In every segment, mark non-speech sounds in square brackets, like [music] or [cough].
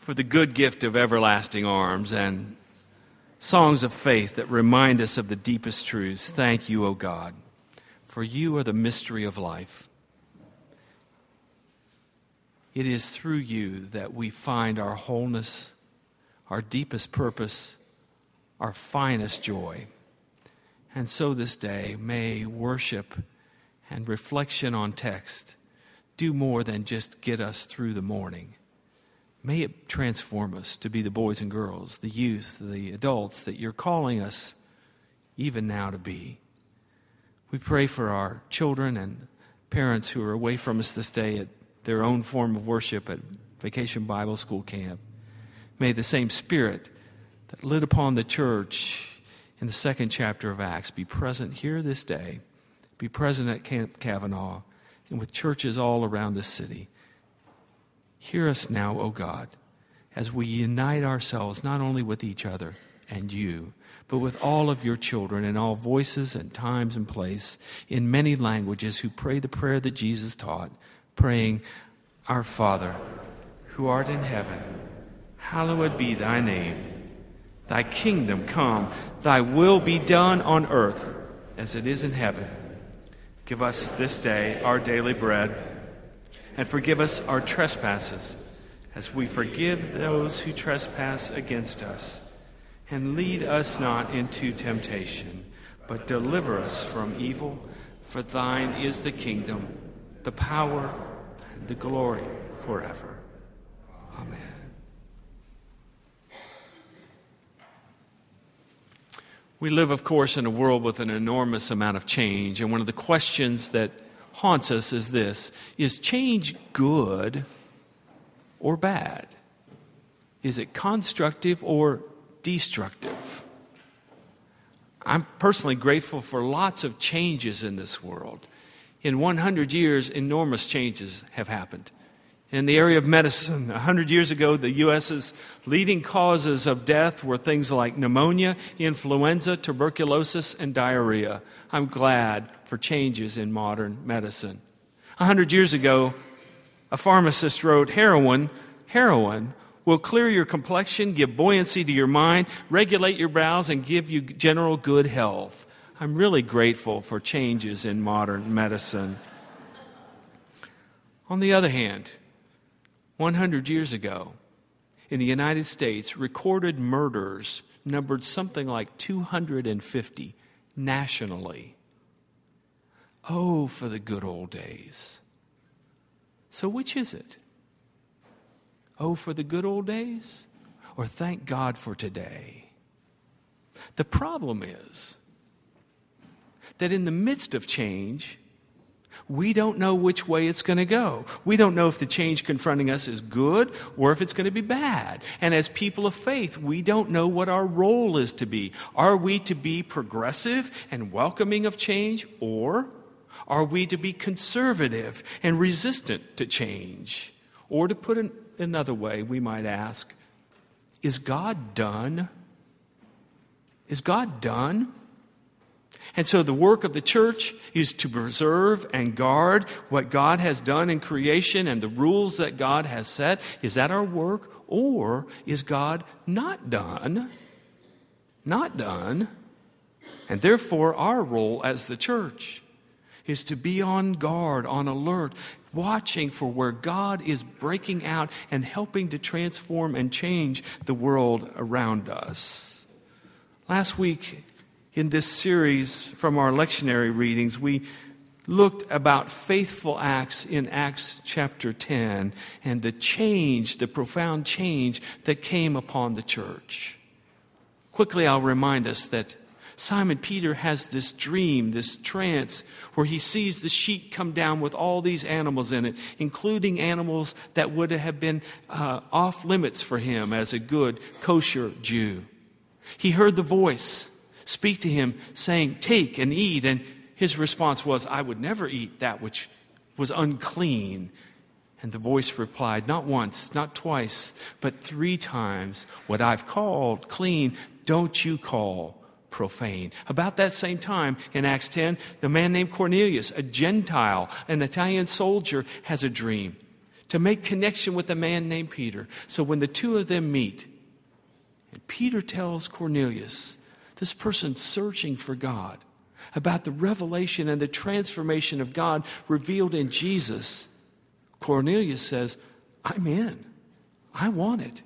for the good gift of everlasting arms and songs of faith that remind us of the deepest truths. Thank you, O God, for you are the mystery of life. It is through you that we find our wholeness, our deepest purpose, our finest joy. And so this day, may worship and reflection on text do more than just get us through the morning. May it transform us to be the boys and girls, the youth, the adults that you're calling us even now to be. We pray for our children and parents who are away from us this day at their own form of worship at Vacation Bible School Camp. May the same Spirit that lit upon the church in the second chapter of Acts be present here this day, be present at Camp Kavanaugh, and with churches all around the city. Hear us now, O God, as we unite ourselves not only with each other and you, but with all of your children in all voices and times and place, in many languages, who pray the prayer that Jesus taught, praying, Our Father, who art in heaven, hallowed be thy name. Thy kingdom come, thy will be done on earth as it is in heaven. Give us this day our daily bread, and forgive us our trespasses, as we forgive those who trespass against us. And lead us not into temptation, but deliver us from evil. For thine is the kingdom, the power, and the glory forever. Amen. We live, of course, in a world with an enormous amount of change, and one of the questions that haunts us is this Is change good or bad? Is it constructive or destructive? I'm personally grateful for lots of changes in this world. In 100 years, enormous changes have happened in the area of medicine. A 100 years ago, the U.S.'s leading causes of death were things like pneumonia, influenza, tuberculosis, and diarrhea. I'm glad for changes in modern medicine. A 100 years ago, a pharmacist wrote heroin, heroin will clear your complexion, give buoyancy to your mind, regulate your brows, and give you general good health. I'm really grateful for changes in modern medicine. On the other hand, 100 years ago, in the United States, recorded murders numbered something like 250 nationally. Oh, for the good old days. So, which is it? Oh, for the good old days? Or thank God for today? The problem is that in the midst of change, we don't know which way it's going to go. We don't know if the change confronting us is good or if it's going to be bad. And as people of faith, we don't know what our role is to be. Are we to be progressive and welcoming of change or are we to be conservative and resistant to change? Or to put it another way, we might ask, is God done? Is God done? And so the work of the church is to preserve and guard what God has done in creation and the rules that God has set. Is that our work? Or is God not done? Not done. And therefore, our role as the church is to be on guard, on alert, watching for where God is breaking out and helping to transform and change the world around us. Last week, in this series from our lectionary readings, we looked about faithful acts in Acts chapter 10 and the change, the profound change that came upon the church. Quickly, I'll remind us that Simon Peter has this dream, this trance, where he sees the sheet come down with all these animals in it, including animals that would have been uh, off limits for him as a good kosher Jew. He heard the voice speak to him, saying, Take and eat. And his response was, I would never eat that which was unclean. And the voice replied, Not once, not twice, but three times, What I've called clean, don't you call profane. About that same time in Acts 10, the man named Cornelius, a Gentile, an Italian soldier, has a dream. to make connection with a man named Peter. So when the two of them meet, and Peter tells Cornelius, this person searching for God, about the revelation and the transformation of God revealed in Jesus, Cornelius says, I'm in. I want it.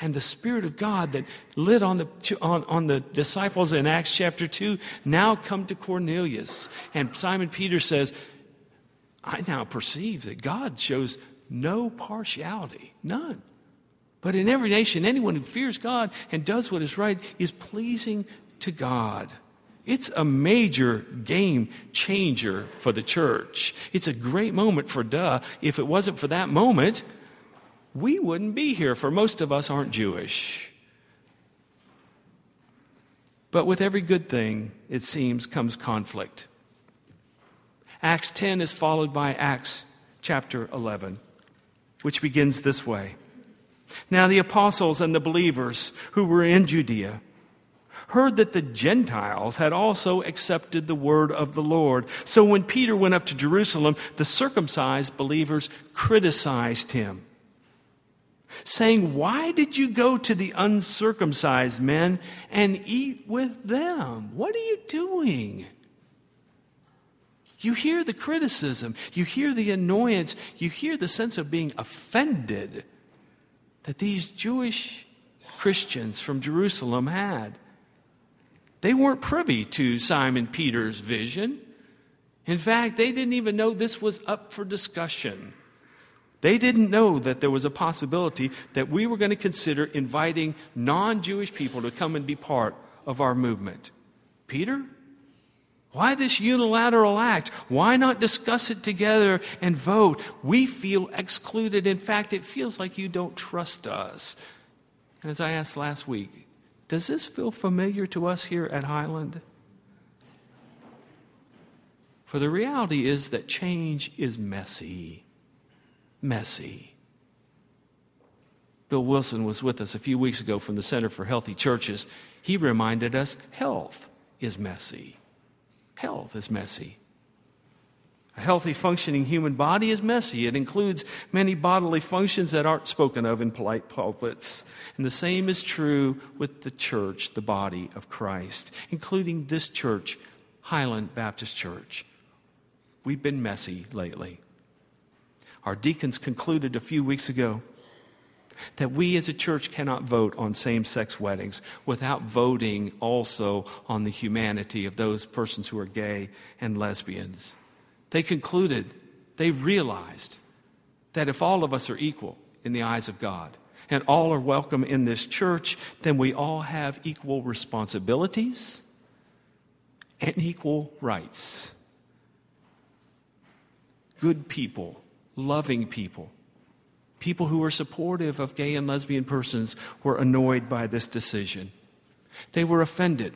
And the Spirit of God that lit on the, on, on the disciples in Acts chapter 2 now come to Cornelius. And Simon Peter says, I now perceive that God shows no partiality, none. But in every nation, anyone who fears God and does what is right is pleasing to God. It's a major game changer for the church. It's a great moment for duh. If it wasn't for that moment, we wouldn't be here, for most of us aren't Jewish. But with every good thing, it seems, comes conflict. Acts 10 is followed by Acts chapter 11, which begins this way. Now, the apostles and the believers who were in Judea heard that the Gentiles had also accepted the word of the Lord. So when Peter went up to Jerusalem, the circumcised believers criticized him, saying, Why did you go to the uncircumcised men and eat with them? What are you doing? You hear the criticism, you hear the annoyance, you hear the sense of being offended that these Jewish Christians from Jerusalem had. They weren't privy to Simon Peter's vision. In fact, they didn't even know this was up for discussion. They didn't know that there was a possibility that we were going to consider inviting non Jewish people to come and be part of our movement. Peter, why this unilateral act? Why not discuss it together and vote? We feel excluded. In fact, it feels like you don't trust us. And as I asked last week, does this feel familiar to us here at Highland? For the reality is that change is messy. Messy. Bill Wilson was with us a few weeks ago from the Center for Healthy Churches. He reminded us health is messy. Health is messy. A healthy, functioning human body is messy. It includes many bodily functions that aren't spoken of in polite pulpits. And the same is true with the church, the body of Christ, including this church, Highland Baptist Church. We've been messy lately. Our deacons concluded a few weeks ago that we as a church cannot vote on same sex weddings without voting also on the humanity of those persons who are gay and lesbians. They concluded, they realized that if all of us are equal in the eyes of God and all are welcome in this church, then we all have equal responsibilities and equal rights. Good people, loving people, people who were supportive of gay and lesbian persons were annoyed by this decision. They were offended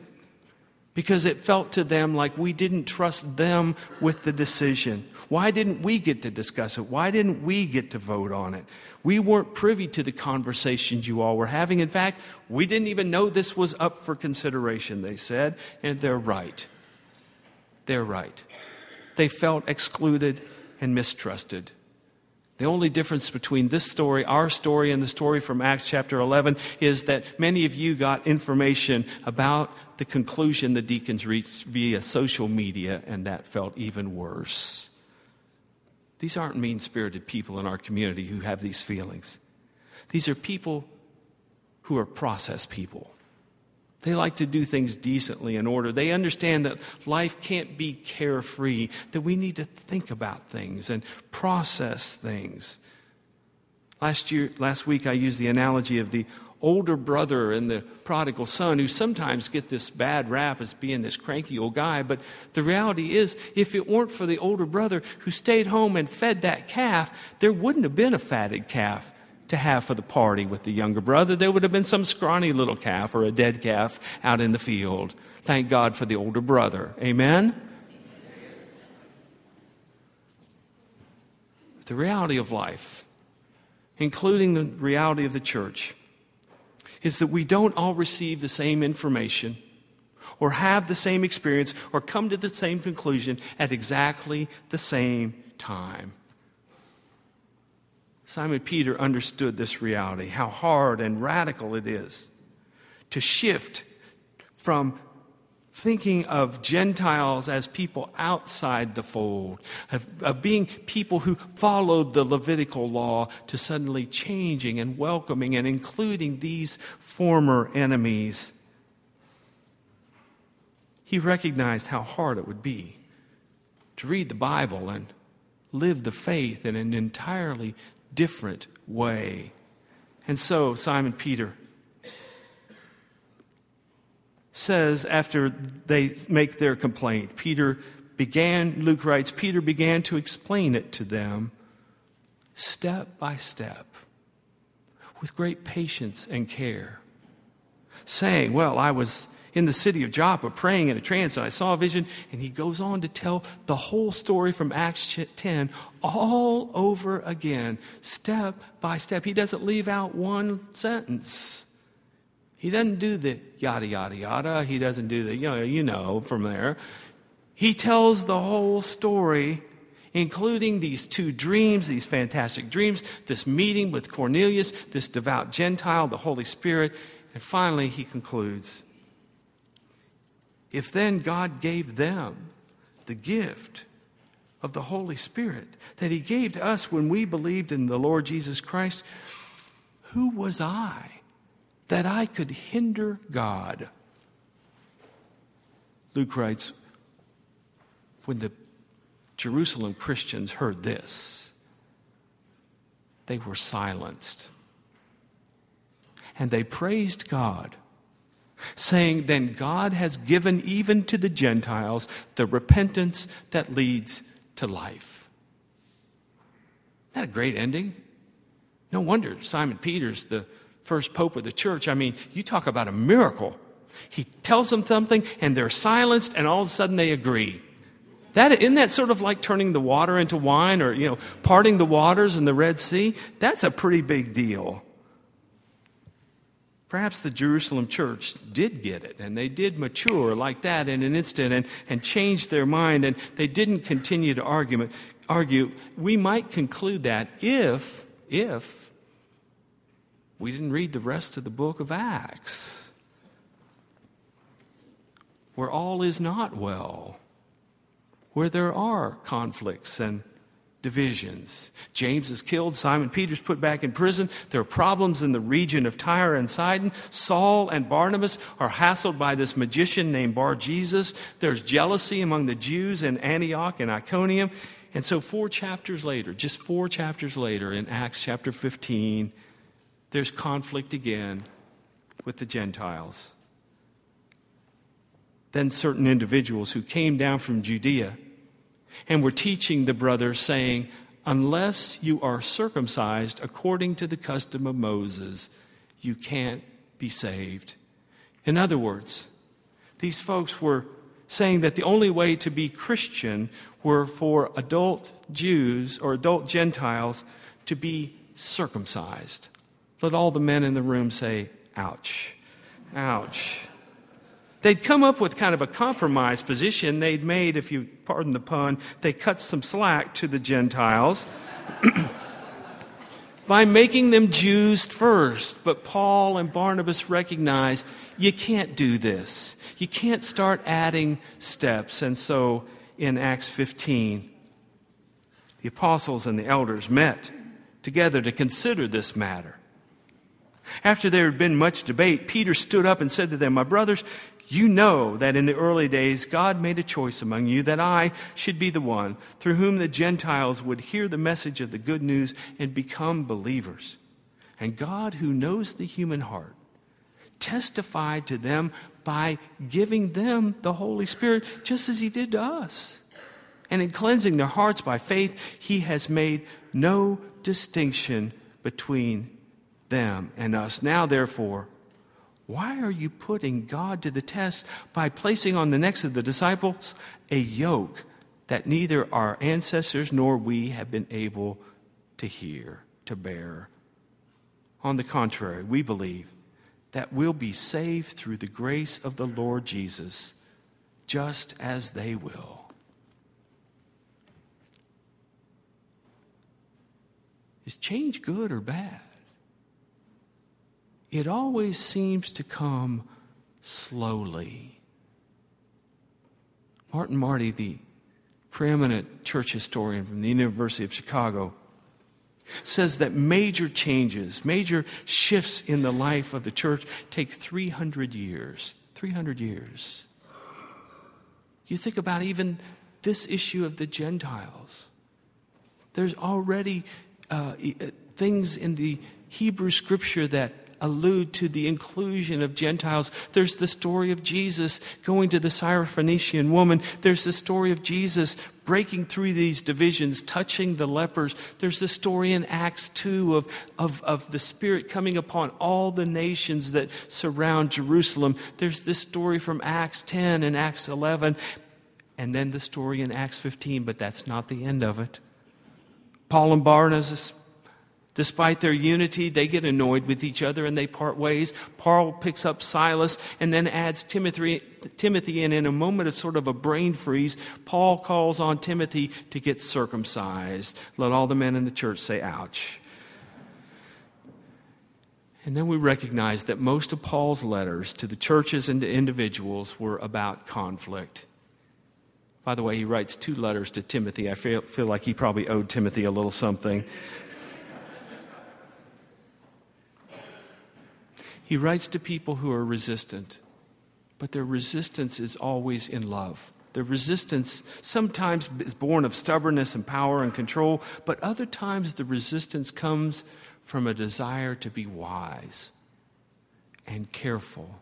because it felt to them like we didn't trust them with the decision. Why didn't we get to discuss it? Why didn't we get to vote on it? We weren't privy to the conversations you all were having. In fact, we didn't even know this was up for consideration, they said, and they're right. They're right. They felt excluded and mistrusted. The only difference between this story, our story, and the story from Acts chapter 11 is that many of you got information about the conclusion the deacons reached via social media, and that felt even worse. These aren't mean spirited people in our community who have these feelings. These are people who are process people. They like to do things decently in order. They understand that life can't be carefree, that we need to think about things and process things. Last year, last week I used the analogy of the older brother and the prodigal son who sometimes get this bad rap as being this cranky old guy, but the reality is if it weren't for the older brother who stayed home and fed that calf, there wouldn't have been a fatted calf to have for the party with the younger brother. There would have been some scrawny little calf or a dead calf out in the field. Thank God for the older brother. Amen? The reality of life, including the reality of the church, is that we don't all receive the same information or have the same experience or come to the same conclusion at exactly the same time. Simon Peter understood this reality, how hard and radical it is to shift from thinking of Gentiles as people outside the fold, of, of, being people who followed the Levitical law, to suddenly changing and welcoming and including these former enemies. He recognized how hard it would be to read the Bible and live the faith in an entirely different way. And so, Simon Peter says after they make their complaint, Peter began, Luke writes, Peter began to explain it to them step by step with great patience and care, saying, Well, I was in the city of Joppa praying in a trance and I saw a vision. And he goes on to tell the whole story from Acts 10 all over again, step by step. He doesn't leave out one sentence. He doesn't do the yada, yada, yada. He doesn't do the, you know, you know from there. He tells the whole story, including these two dreams, these fantastic dreams, this meeting with Cornelius, this devout Gentile, the Holy Spirit. And finally, he concludes If then God gave them the gift of the Holy Spirit that he gave to us when we believed in the Lord Jesus Christ, who was I? that I could hinder God. Luke writes, when the Jerusalem Christians heard this, they were silenced. And they praised God, saying, Then God has given even to the Gentiles the repentance that leads to life. Isn't that a great ending? No wonder Simon Peter's the first pope of the church. I mean, you talk about a miracle. He tells them something and they're silenced and all of a sudden they agree. That, isn't that sort of like turning the water into wine or, you know, parting the waters in the Red Sea? That's a pretty big deal. Perhaps the Jerusalem church did get it and they did mature like that in an instant and, and change their mind and they didn't continue to argument, argue. We might conclude that if, if we didn't read the rest of the book of Acts, where all is not well, where there are conflicts and divisions. James is killed, Simon Peter's put back in prison. There are problems in the region of Tyre and Sidon. Saul and Barnabas are hassled by this magician named Bar Jesus. There's jealousy among the Jews in Antioch and Iconium. And so, four chapters later, just four chapters later, in Acts chapter 15, there's conflict again with the Gentiles. Then certain individuals who came down from Judea and were teaching the brothers, saying, Unless you are circumcised according to the custom of Moses, you can't be saved. In other words, these folks were saying that the only way to be Christian were for adult Jews or adult Gentiles to be circumcised. Let all the men in the room say, ouch, ouch. They'd come up with kind of a compromise position they'd made, if you pardon the pun, they cut some slack to the Gentiles [clears throat] by making them Jews first. But Paul and Barnabas recognize you can't do this. You can't start adding steps. And so in Acts 15, the apostles and the elders met together to consider this matter. After there had been much debate, Peter stood up and said to them, My brothers, you know that in the early days God made a choice among you that I should be the one through whom the Gentiles would hear the message of the good news and become believers. And God, who knows the human heart, testified to them by giving them the Holy Spirit just as He did to us. And in cleansing their hearts by faith, He has made no distinction between them and us. Now, therefore, why are you putting God to the test by placing on the necks of the disciples a yoke that neither our ancestors nor we have been able to hear, to bear? On the contrary, we believe that we'll be saved through the grace of the Lord Jesus, just as they will. Is change good or bad? It always seems to come slowly. Martin Marty, the preeminent church historian from the University of Chicago, says that major changes, major shifts in the life of the church take 300 years. 300 years. You think about even this issue of the Gentiles. There's already uh, uh things in the Hebrew scripture that allude to the inclusion of Gentiles. There's the story of Jesus going to the Syrophoenician woman. There's the story of Jesus breaking through these divisions, touching the lepers. There's the story in Acts 2 of, of, of the Spirit coming upon all the nations that surround Jerusalem. There's this story from Acts 10 and Acts 11, and then the story in Acts 15, but that's not the end of it. Paul and Barnabas Despite their unity, they get annoyed with each other and they part ways. Paul picks up Silas and then adds Timothy, Timothy in. In a moment of sort of a brain freeze, Paul calls on Timothy to get circumcised. Let all the men in the church say, ouch. And then we recognize that most of Paul's letters to the churches and to individuals were about conflict. By the way, he writes two letters to Timothy. I feel, feel like he probably owed Timothy a little something. He writes to people who are resistant, but their resistance is always in love. Their resistance sometimes is born of stubbornness and power and control, but other times the resistance comes from a desire to be wise and careful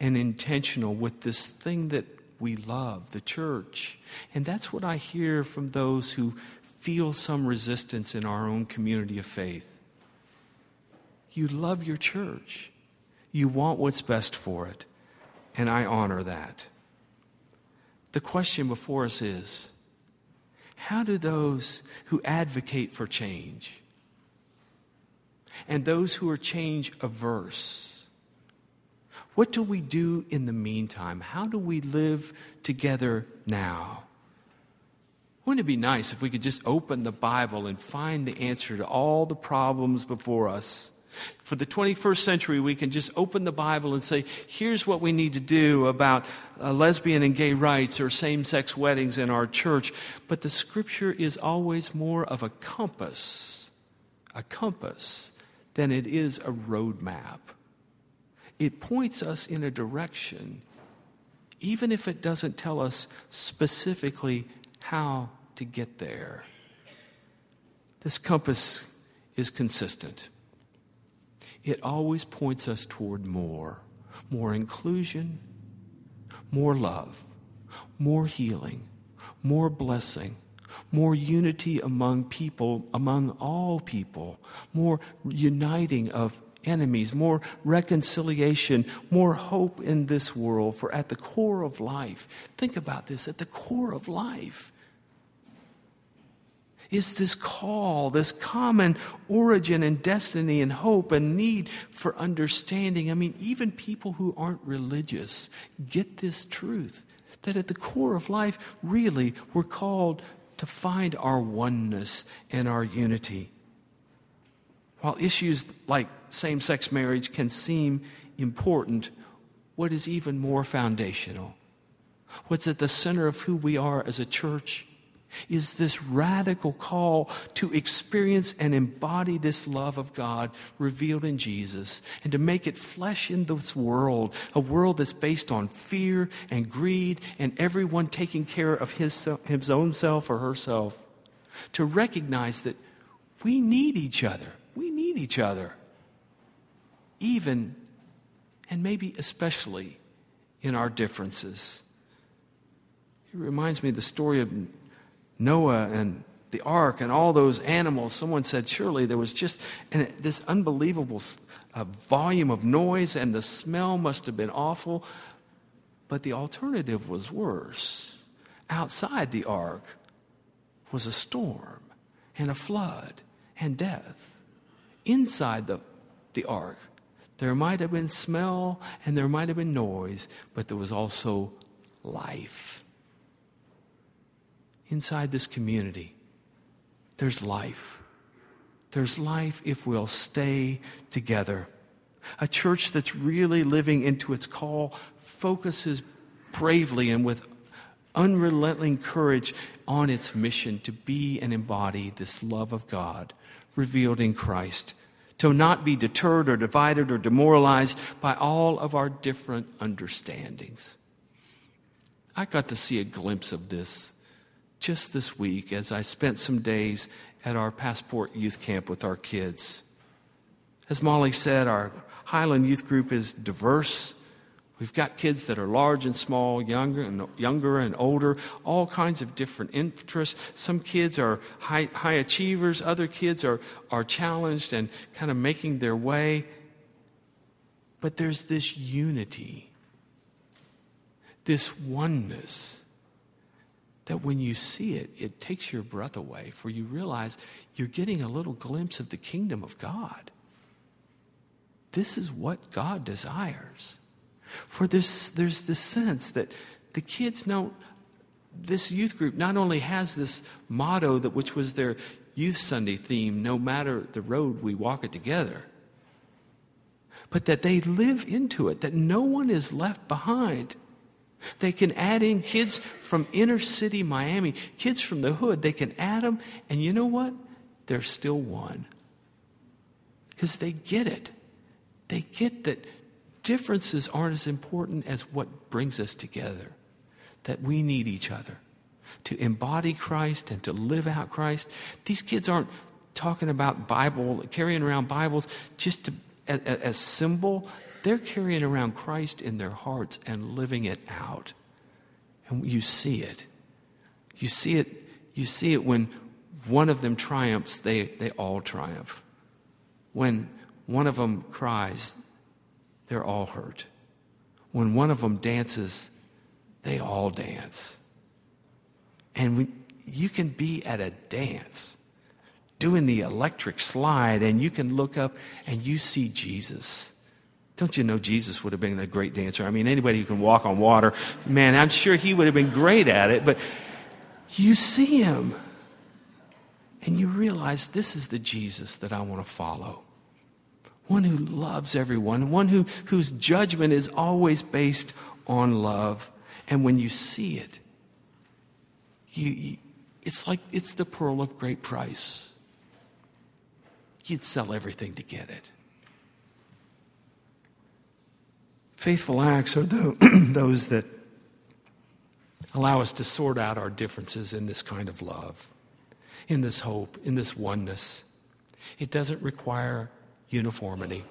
and intentional with this thing that we love, the church. And that's what I hear from those who feel some resistance in our own community of faith. You love your church. You want what's best for it, and I honor that. The question before us is how do those who advocate for change and those who are change averse, what do we do in the meantime? How do we live together now? Wouldn't it be nice if we could just open the Bible and find the answer to all the problems before us? For the 21st century, we can just open the Bible and say, here's what we need to do about uh, lesbian and gay rights or same sex weddings in our church. But the scripture is always more of a compass, a compass, than it is a roadmap. It points us in a direction, even if it doesn't tell us specifically how to get there. This compass is consistent it always points us toward more more inclusion, more love, more healing, more blessing, more unity among people, among all people, more uniting of enemies, more reconciliation, more hope in this world. For at the core of life, think about this at the core of life is this call, this common origin and destiny and hope and need for understanding. I mean, even people who aren't religious get this truth that at the core of life, really, we're called to find our oneness and our unity. While issues like same sex marriage can seem important, what is even more foundational, what's at the center of who we are as a church, is this radical call to experience and embody this love of God revealed in Jesus and to make it flesh in this world, a world that's based on fear and greed and everyone taking care of his, his own self or herself. To recognize that we need each other. We need each other. Even and maybe especially in our differences. It reminds me of the story of Noah and the ark and all those animals, someone said surely there was just this unbelievable uh, volume of noise and the smell must have been awful. But the alternative was worse. Outside the ark was a storm and a flood and death. Inside the, the ark, there might have been smell and there might have been noise, but there was also life inside this community, there's life. There's life if we'll stay together. A church that's really living into its call focuses bravely and with unrelenting courage on its mission to be and embody this love of God revealed in Christ, to not be deterred or divided or demoralized by all of our different understandings. I got to see a glimpse of this just this week as I spent some days at our Passport Youth Camp with our kids. As Molly said, our Highland Youth Group is diverse We've got kids that are large and small, younger and younger and older, all kinds of different interests. Some kids are high, high achievers, other kids are, are challenged and kind of making their way. But there's this unity, this oneness, that when you see it, it takes your breath away, for you realize you're getting a little glimpse of the kingdom of God. This is what God desires. For this, there's this sense that the kids know this youth group not only has this motto that which was their youth Sunday theme, no matter the road we walk it together, but that they live into it, that no one is left behind. They can add in kids from inner city Miami, kids from the hood, they can add them, and you know what? They're still one. Because they get it. They get that differences aren't as important as what brings us together. That we need each other to embody Christ and to live out Christ. These kids aren't talking about Bible, carrying around Bibles just to, as, as symbol. They're carrying around Christ in their hearts and living it out. And you see it. You see it. You see it when one of them triumphs, they, they all triumph. When one of them cries, they're all hurt. When one of them dances, they all dance. And when, you can be at a dance doing the electric slide and you can look up and you see Jesus. Don't you know Jesus would have been a great dancer? I mean, anybody who can walk on water, man, I'm sure he would have been great at it, but you see him and you realize this is the Jesus that I want to follow one who loves everyone, one who, whose judgment is always based on love. And when you see it, you, it's like it's the pearl of great price. You'd sell everything to get it. Faithful acts are [clears throat] those that allow us to sort out our differences in this kind of love, in this hope, in this oneness. It doesn't require uniformity.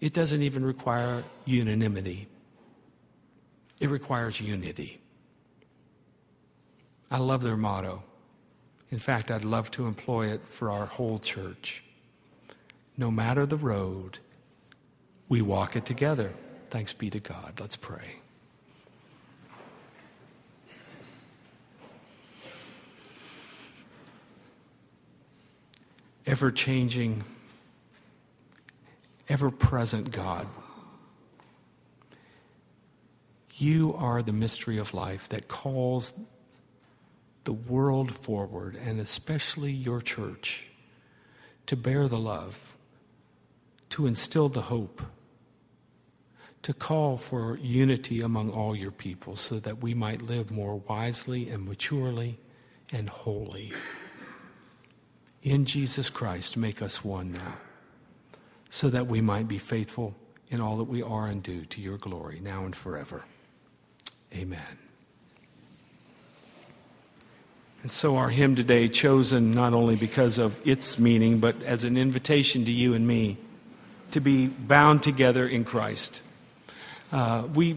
It doesn't even require unanimity, it requires unity. I love their motto. In fact, I'd love to employ it for our whole church. No matter the road, we walk it together. Thanks be to God. Let's pray. Ever changing ever present God. You are the mystery of life that calls the world forward, and especially your church, to bear the love, to instill the hope, to call for unity among all your people so that we might live more wisely and maturely and wholly. In Jesus Christ, make us one now so that we might be faithful in all that we are and do to your glory, now and forever. Amen. And so, our hymn today, chosen not only because of its meaning, but as an invitation to you and me to be bound together in Christ. Uh, we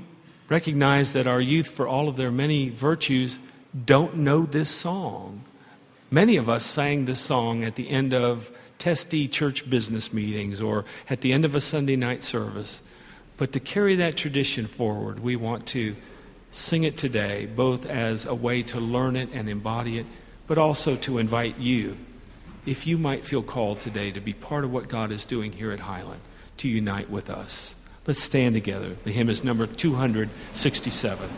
recognize that our youth, for all of their many virtues, don't know this song. Many of us sang this song at the end of testy church business meetings or at the end of a Sunday night service. But to carry that tradition forward, we want to sing it today, both as a way to learn it and embody it, but also to invite you, if you might feel called today to be part of what God is doing here at Highland, to unite with us. Let's stand together. The hymn is number 267.